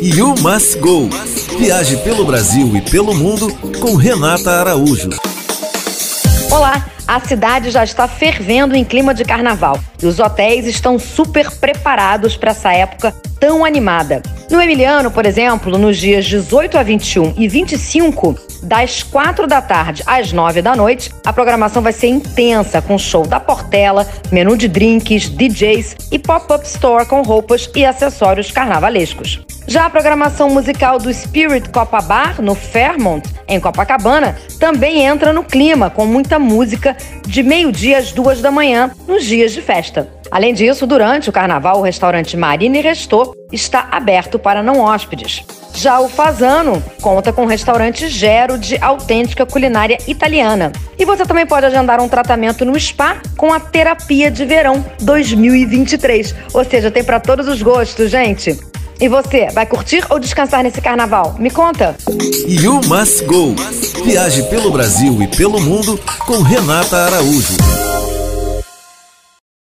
You Must Go. Viaje pelo Brasil e pelo mundo com Renata Araújo. Olá, a cidade já está fervendo em clima de carnaval e os hotéis estão super preparados para essa época tão animada. No Emiliano, por exemplo, nos dias 18 a 21 e 25, das 4 da tarde às 9 da noite, a programação vai ser intensa, com show da Portela, menu de drinks, DJs e pop-up store com roupas e acessórios carnavalescos. Já a programação musical do Spirit Copa Bar, no Fairmont, em Copacabana, também entra no clima, com muita música de meio-dia às duas da manhã, nos dias de festa. Além disso, durante o carnaval, o restaurante Marina e Restor está aberto para não hóspedes. Já o Fazano conta com o restaurante Gero de autêntica culinária italiana. E você também pode agendar um tratamento no spa com a terapia de verão 2023. Ou seja, tem para todos os gostos, gente. E você, vai curtir ou descansar nesse carnaval? Me conta! You Must Go. Viaje pelo Brasil e pelo mundo com Renata Araújo.